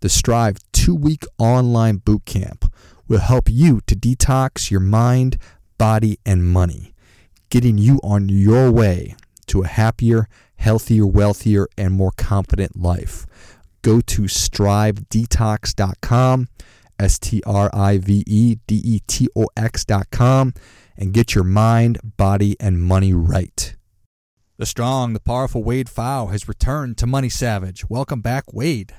The Strive two week online boot camp will help you to detox your mind, body, and money, getting you on your way to a happier, healthier, wealthier, and more confident life. Go to strivedetox.com, S T R I V E D E T O X.com, and get your mind, body, and money right. The strong, the powerful Wade Pfau has returned to Money Savage. Welcome back, Wade.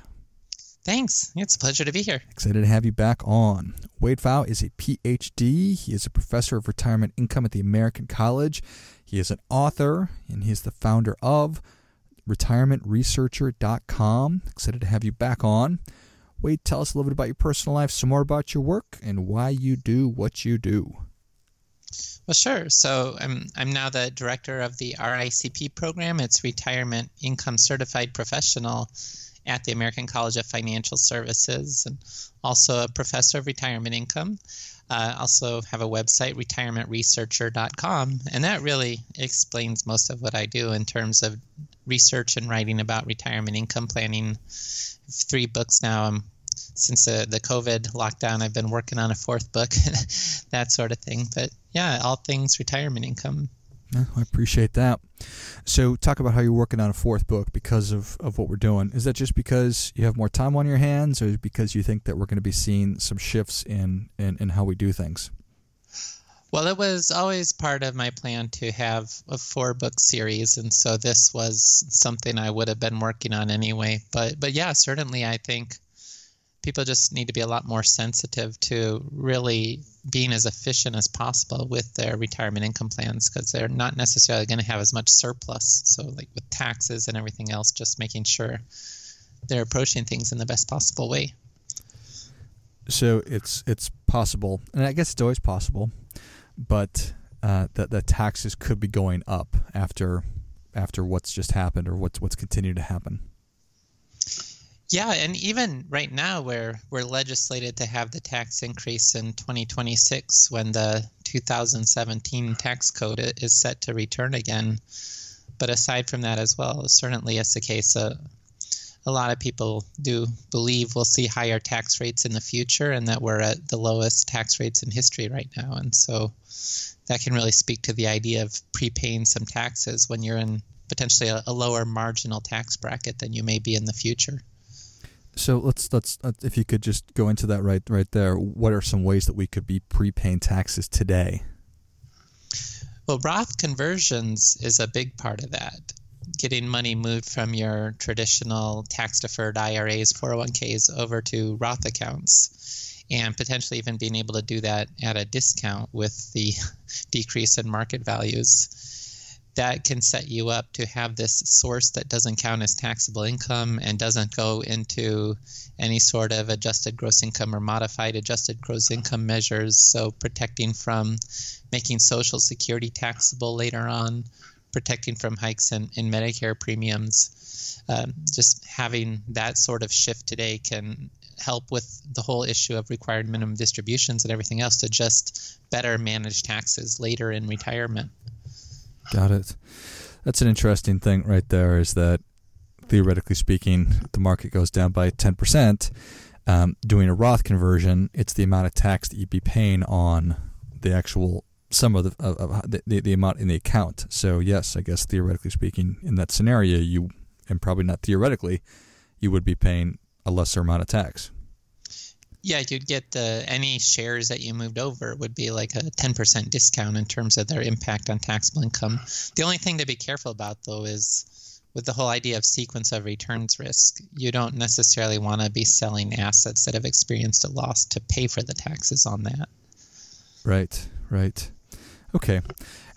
Thanks. It's a pleasure to be here. Excited to have you back on. Wade Pfau is a PhD. He is a professor of retirement income at the American College. He is an author, and he is the founder of retirementresearcher.com. Excited to have you back on. Wade, tell us a little bit about your personal life, some more about your work, and why you do what you do. Well, sure. So I'm I'm now the director of the RICP program. It's Retirement Income Certified Professional at the American College of Financial Services, and also a professor of retirement income. Uh, also have a website, retirementresearcher.com, and that really explains most of what I do in terms of research and writing about retirement income planning. Three books now. I'm since the, the COVID lockdown, I've been working on a fourth book, that sort of thing. But yeah, all things retirement income. I appreciate that. So, talk about how you're working on a fourth book because of, of what we're doing. Is that just because you have more time on your hands, or because you think that we're going to be seeing some shifts in, in, in how we do things? Well, it was always part of my plan to have a four book series, and so this was something I would have been working on anyway. But but yeah, certainly I think people just need to be a lot more sensitive to really being as efficient as possible with their retirement income plans because they're not necessarily going to have as much surplus. So, like with taxes and everything else, just making sure they're approaching things in the best possible way. So it's it's possible, and I guess it's always possible, but uh, that the taxes could be going up after after what's just happened or what's what's continued to happen. Yeah, and even right now, we're we're legislated to have the tax increase in 2026 when the 2017 tax code is set to return again. But aside from that, as well, certainly it's the case. Uh, a lot of people do believe we'll see higher tax rates in the future, and that we're at the lowest tax rates in history right now. And so that can really speak to the idea of prepaying some taxes when you're in potentially a, a lower marginal tax bracket than you may be in the future. So let's let's uh, if you could just go into that right right there. What are some ways that we could be prepaying taxes today? Well, Roth conversions is a big part of that. Getting money moved from your traditional tax deferred IRAs, 401ks over to Roth accounts, and potentially even being able to do that at a discount with the decrease in market values that can set you up to have this source that doesn't count as taxable income and doesn't go into any sort of adjusted gross income or modified adjusted gross income measures. So, protecting from making Social Security taxable later on, protecting from hikes in, in Medicare premiums. Um, just having that sort of shift today can help with the whole issue of required minimum distributions and everything else to just better manage taxes later in retirement. Got it. That's an interesting thing right there. Is that theoretically speaking, the market goes down by ten percent. Um, doing a Roth conversion, it's the amount of tax that you'd be paying on the actual sum of the, of the, the, the amount in the account. So yes, I guess theoretically speaking, in that scenario, you and probably not theoretically, you would be paying a lesser amount of tax. Yeah, you'd get uh, any shares that you moved over would be like a 10% discount in terms of their impact on taxable income. The only thing to be careful about, though, is with the whole idea of sequence of returns risk, you don't necessarily want to be selling assets that have experienced a loss to pay for the taxes on that. Right, right. Okay.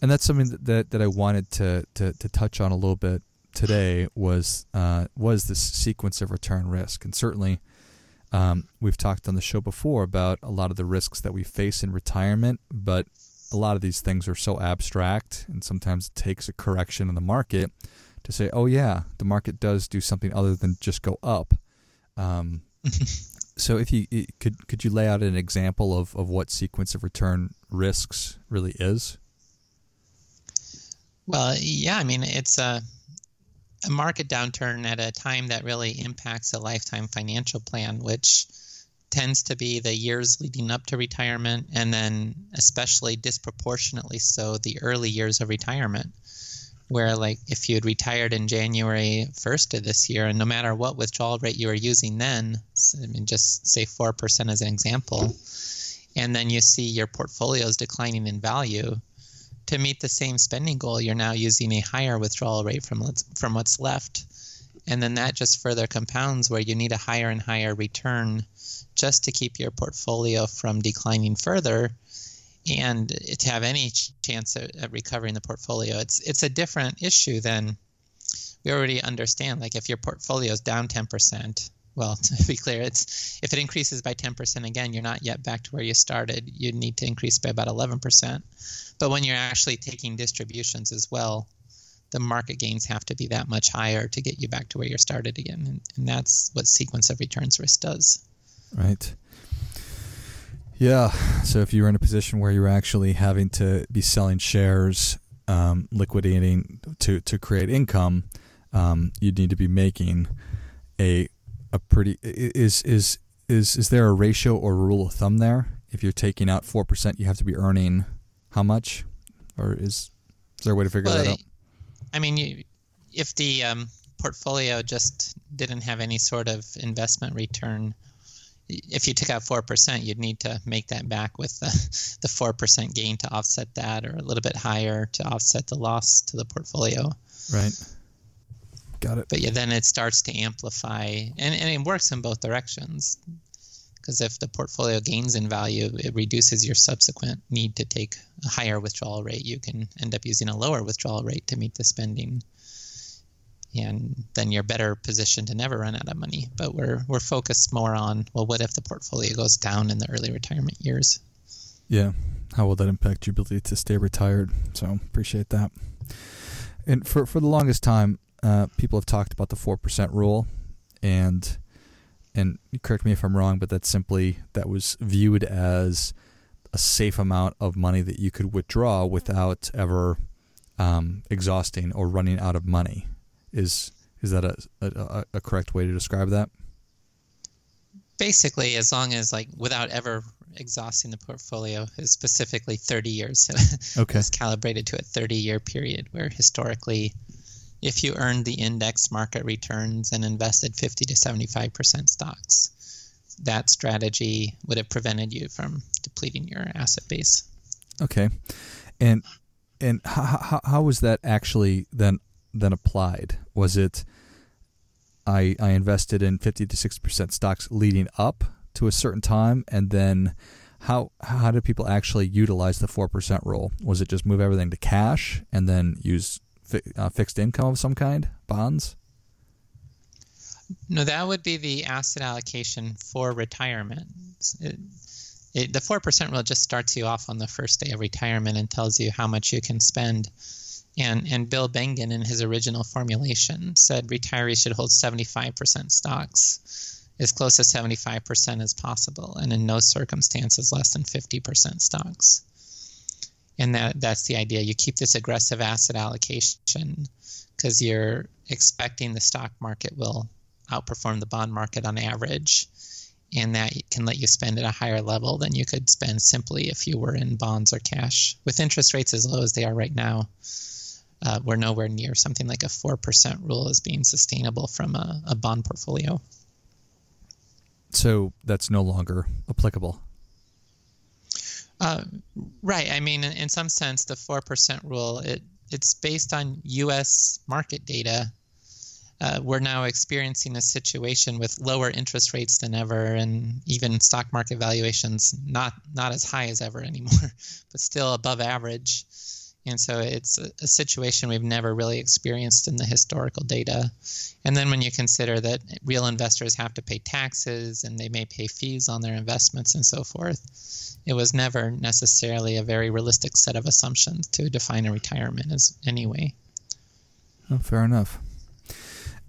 And that's something that, that, that I wanted to, to, to touch on a little bit today was uh, was this sequence of return risk. And certainly – Um, we've talked on the show before about a lot of the risks that we face in retirement, but a lot of these things are so abstract, and sometimes it takes a correction in the market to say, oh, yeah, the market does do something other than just go up. Um, so, if you could, could you lay out an example of, of what sequence of return risks really is? Well, yeah, I mean, it's a a market downturn at a time that really impacts a lifetime financial plan, which tends to be the years leading up to retirement, and then especially disproportionately so the early years of retirement. Where, like, if you had retired in January 1st of this year, and no matter what withdrawal rate you were using then, I mean, just say 4% as an example, and then you see your portfolios declining in value, to meet the same spending goal, you're now using a higher withdrawal rate from from what's left, and then that just further compounds where you need a higher and higher return just to keep your portfolio from declining further and to have any chance at, recovering the portfolio. It's it's a different issue than we already understand. Like if your portfolio is down 10%, well, to be clear, it's if it increases by 10% again, you're not yet back to where you started. You need to increase by about 11%. But when you're actually taking distributions as well, the market gains have to be that much higher to get you back to where you started again. And, and that's what sequence of returns risk does. Right. Yeah. So if you're in a position where you're actually having to be selling shares, um, liquidating to, to create income, um, you'd need to be making a a pretty is is is is there a ratio or rule of thumb there? If you're taking out four percent, you have to be earning how much, or is is there a way to figure well, that out? I mean, you, if the um, portfolio just didn't have any sort of investment return, if you took out four percent, you'd need to make that back with the the four percent gain to offset that, or a little bit higher to offset the loss to the portfolio. Right. Got it. But yeah, then it starts to amplify, and, and it works in both directions. Because if the portfolio gains in value, it reduces your subsequent need to take a higher withdrawal rate. You can end up using a lower withdrawal rate to meet the spending, and then you're better positioned to never run out of money. But we're we're focused more on well, what if the portfolio goes down in the early retirement years? Yeah, how will that impact your ability to stay retired? So appreciate that. And for for the longest time, uh, people have talked about the four percent rule, and and correct me if I'm wrong, but that's simply that was viewed as a safe amount of money that you could withdraw without ever um, exhausting or running out of money. Is is that a, a, a correct way to describe that? Basically, as long as like without ever exhausting the portfolio is specifically 30 years. okay. It's calibrated to a 30 year period where historically if you earned the index market returns and invested 50 to 75% stocks. That strategy would have prevented you from depleting your asset base. Okay. And and how, how, how was that actually then then applied? Was it I I invested in 50 to 60% stocks leading up to a certain time and then how how did people actually utilize the 4% rule? Was it just move everything to cash and then use fi- uh, fixed income of some kind, bonds? No, that would be the asset allocation for retirement. It, it, the 4% rule just starts you off on the first day of retirement and tells you how much you can spend. And, and Bill Bengen, in his original formulation, said retirees should hold 75% stocks, as close to 75% as possible, and in no circumstances less than 50% stocks and that that's the idea. You keep this aggressive asset allocation because you're expecting the stock market will outperform the bond market on average. And that can let you spend at a higher level than you could spend simply if you were in bonds or cash. With interest rates as low as they are right now uh, we're nowhere near something like a 4% rule as being sustainable from a, a bond portfolio. So that's no longer applicable uh, right. I mean, in, some sense, the four percent rule it it's based on U.S. market data. Uh, we're now experiencing a situation with lower interest rates than ever, and even stock market valuations not not as high as ever anymore, but still above average. And so it's a, a, situation we've never really experienced in the historical data. And then when you consider that real investors have to pay taxes and they may pay fees on their investments and so forth, it was never necessarily a very realistic set of assumptions to define a retirement as anyway. Oh, fair enough.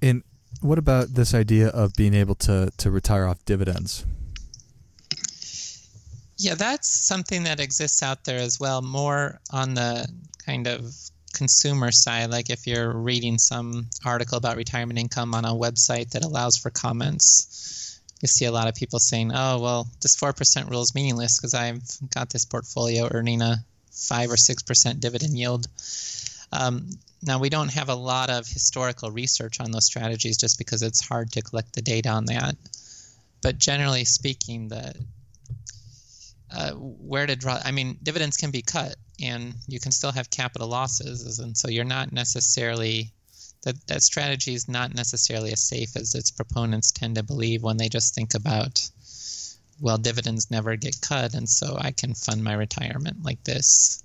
And what about this idea of being able to, to retire off dividends? Yeah, that's something that exists out there as well, more on the kind of consumer side. Like if you're reading some article about retirement income on a website that allows for comments, you see a lot of people saying, oh, well, this 4% rule is meaningless because I've got this portfolio earning a 5 or 6% dividend yield. Um, now, we don't have a lot of historical research on those strategies just because it's hard to collect the data on that. But generally speaking, the uh, where to draw. I mean, dividends can be cut, and you can still have capital losses, and so you're not necessarily that that strategy is not necessarily as safe as its proponents tend to believe when they just think about, well, dividends never get cut, and so I can fund my retirement like this.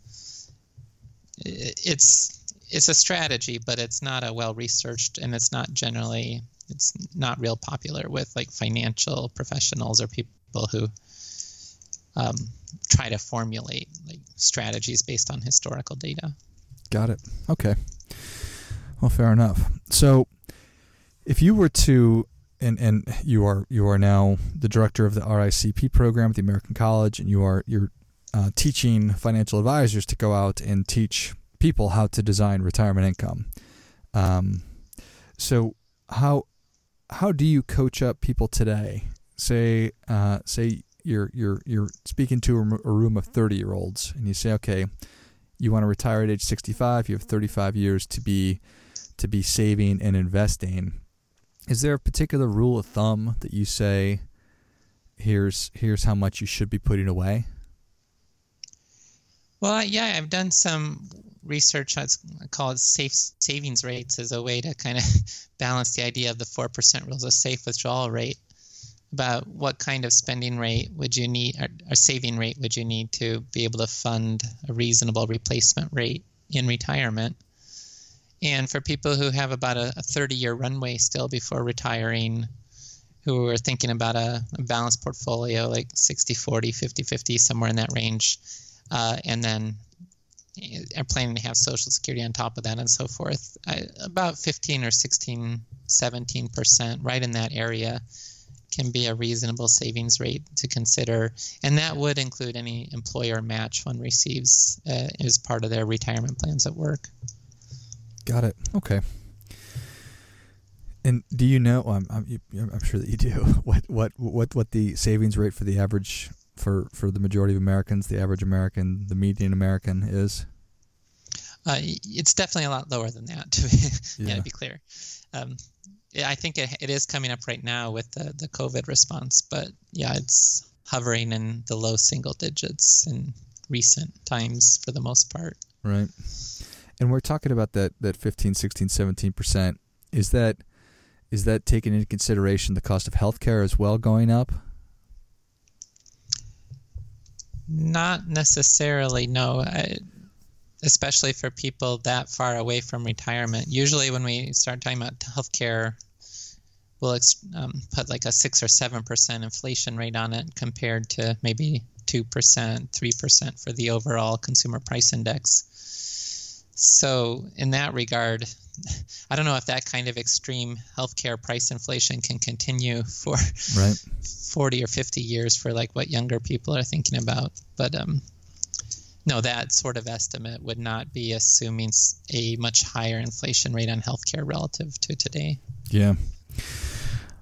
It's it's a strategy, but it's not a well researched, and it's not generally it's not real popular with like financial professionals or people who um, try to formulate like strategies based on historical data. Got it. Okay. Well, fair enough. So, if you were to and and you are you are now the director of the RICP program at the American College, and you are you're uh, teaching financial advisors to go out and teach people how to design retirement income. Um, so how how do you coach up people today? Say uh, say you're you're you're speaking to a, room of 30 year olds and you say okay you want to retire at age 65 you have 35 years to be to be saving and investing. Is there a particular rule of thumb that you say here's here's how much you should be putting away well yeah i've done some research i call it safe savings rates as a way to kind of balance the idea of the 4% rules a safe withdrawal rate about what kind of spending rate would you need or, saving rate would you need to be able to fund a reasonable replacement rate in retirement? And for people who have about a, a 30 year runway still before retiring who are thinking about a, a balanced portfolio like 60 40 50 50 somewhere in that range uh, and then are planning to have social security on top of that and so forth I, about 15 or 16 17 percent right in that area can be a reasonable savings rate to consider, and that would include any employer match one receives uh, as part of their retirement plans at work. Got it. Okay. And do you know? I'm, I'm, I'm sure that you do. What what what what the savings rate for the average for for the majority of Americans, the average American, the median American is? Uh, it's definitely a lot lower than that. To be, yeah. yeah to be clear. Um, I think it, it is coming up right now with the, the COVID response, but yeah, it's hovering in the low single digits in recent times for the most part. Right. And we're talking about that, that 15, 16, 17%. Is that is that taking into consideration the cost of healthcare as well going up? Not necessarily, no. I, especially for people that far away from retirement. Usually, when we start talking about healthcare, we'll um, put like a six or seven percent inflation rate on it compared to maybe two percent, three percent for the overall consumer price index. So, in that regard, I don't know if that kind of extreme healthcare price inflation can continue for right. 40 or 50 years for like what younger people are thinking about. But um, no, that sort of estimate would not be assuming a much higher inflation rate on healthcare relative to today. Yeah.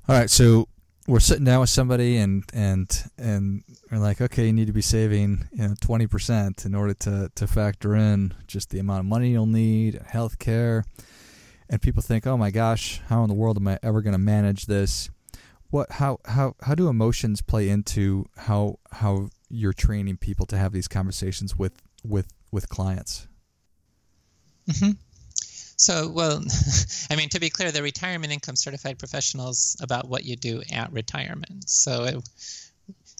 All right, so we're sitting down with somebody and and and we're like, okay, you need to be saving you know twenty percent in order to to factor in just the amount of money you'll need, healthcare, and people think, oh my gosh, how in the world am I ever going to manage this? What how how how do emotions play into how how you're training people to have these conversations with with with clients? Mm-hmm. So, well, I mean, to be clear, the retirement income certified professionals about what you do at retirement. So it,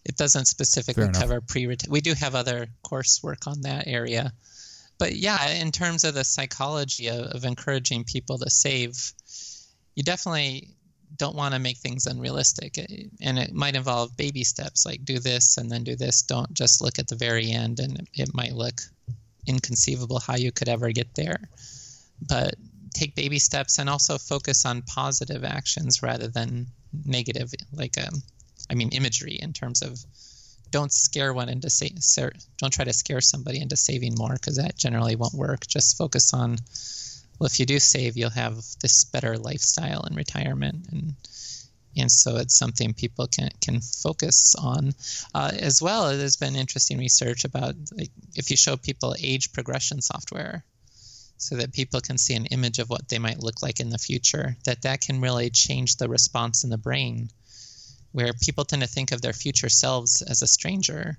it doesn't specifically cover pre retirement. We do have other coursework on that area, but yeah, in terms of the psychology of, of encouraging people to save, you definitely don't want to make things unrealistic. And it might involve baby steps like do this and then do this. Don't just look at the very end and it might look inconceivable how you could ever get there. But take baby steps and also focus on positive actions rather than negative, like um, I mean imagery in terms of don't scare one into sa- don't try to scare somebody into saving more because that generally won't work. Just focus on well, if you do save, you'll have this better lifestyle in retirement and and so it's something people can can focus on uh, as well. There's been interesting research about like, if you show people age progression software, so that people can see an image of what they might look like in the future, that that can really change the response in the brain, where people tend to think of their future selves as a stranger,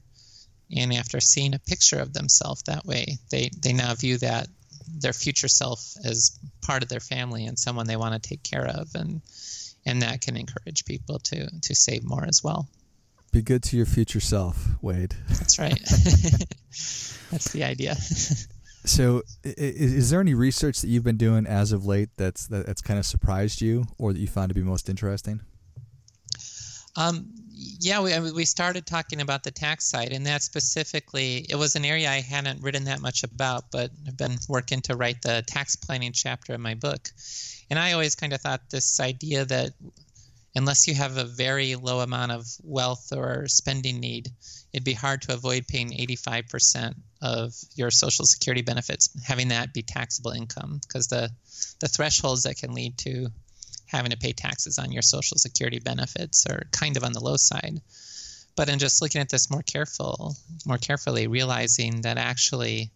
and after seeing a picture of themselves that way, they they now view that their future self as part of their family and someone they want to take care of and and that can encourage people to to save more as well. Be good to your future self, Wade. That's right. that's the idea. so, is, is, there any research that you've been doing as of late that's that's kind of surprised you, or that you found to be most interesting? Um, yeah, we we started talking about the tax side, and that specifically, it was an area I hadn't written that much about, but I've been working to write the tax planning chapter of my book. And I always kind of thought this idea that unless you have a very low amount of wealth or spending need, it'd be hard to avoid paying 85% of your Social Security benefits, having that be taxable income, because the the thresholds that can lead to having to pay taxes on your Social Security benefits are kind of on the low side. But in just looking at this more careful, more carefully, realizing that actually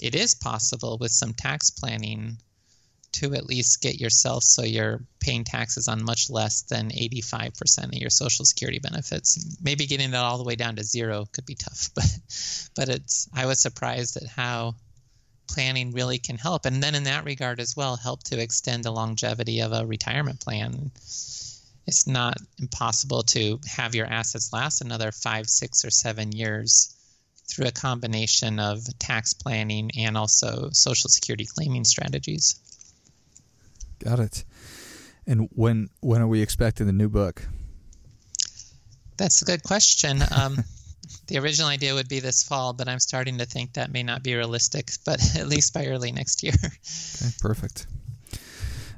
it is possible with some tax planning to at least get yourself so you're paying taxes on much less than 85% of your social security benefits maybe getting that all the way down to zero could be tough but but it's i was surprised at how planning really can help and then in that regard as well help to extend the longevity of a retirement plan it's not impossible to have your assets last another five six or seven years through a combination of tax planning and also social security claiming strategies Got it. And when when are we expecting the new book? That's a good question. Um, the original idea would be this fall, but I'm starting to think that may not be realistic. But at least by early next year. Okay, perfect.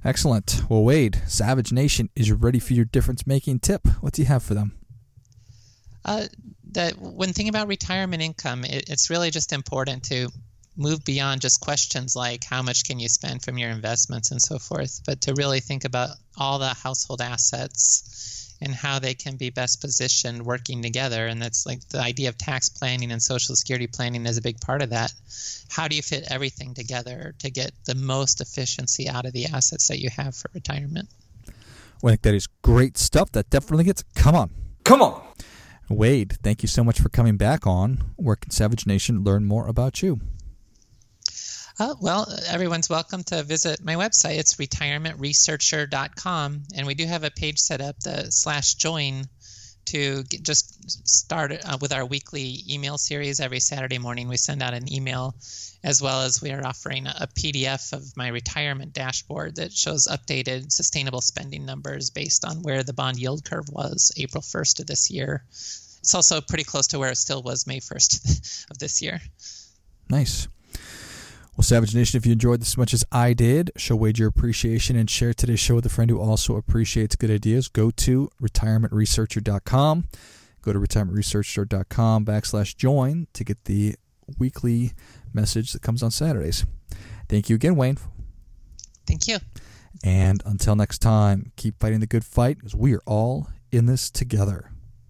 Excellent. Well, Wade, Savage Nation is ready for your difference making tip. What do you have for them? Uh, that when thinking about retirement income, it, it's really just important to move beyond just questions like how much can you spend from your investments and so forth, but to really think about all the household assets and how they can be best positioned working together. And that's like the idea of tax planning and social security planning is a big part of that. How do you fit everything together to get the most efficiency out of the assets that you have for retirement? Well, I think that is great stuff. That definitely gets. Come on. Come on. Wade, thank you so much for coming back on. Where can Savage Nation learn more about you? Uh, well, everyone's welcome to visit my website. It's retirementresearcher.com, and we do have a page set up, the slash join, to get, just start uh, with our weekly email series. Every Saturday morning, we send out an email, as well as we are offering a, PDF of my retirement dashboard that shows updated sustainable spending numbers based on where the bond yield curve was April 1st of this year. It's also pretty close to where it still was May 1st of this year. Nice. Well, Savage Nation, if you enjoyed this as much as I did, show Wade your appreciation and share today's show with a friend who also appreciates good ideas. Go to retirementresearcher.com. Go to retirementresearcher.com backslash join to get the weekly message that comes on Saturdays. Thank you again, Wayne. Thank you. And until next time, keep fighting the good fight because we are all in this together.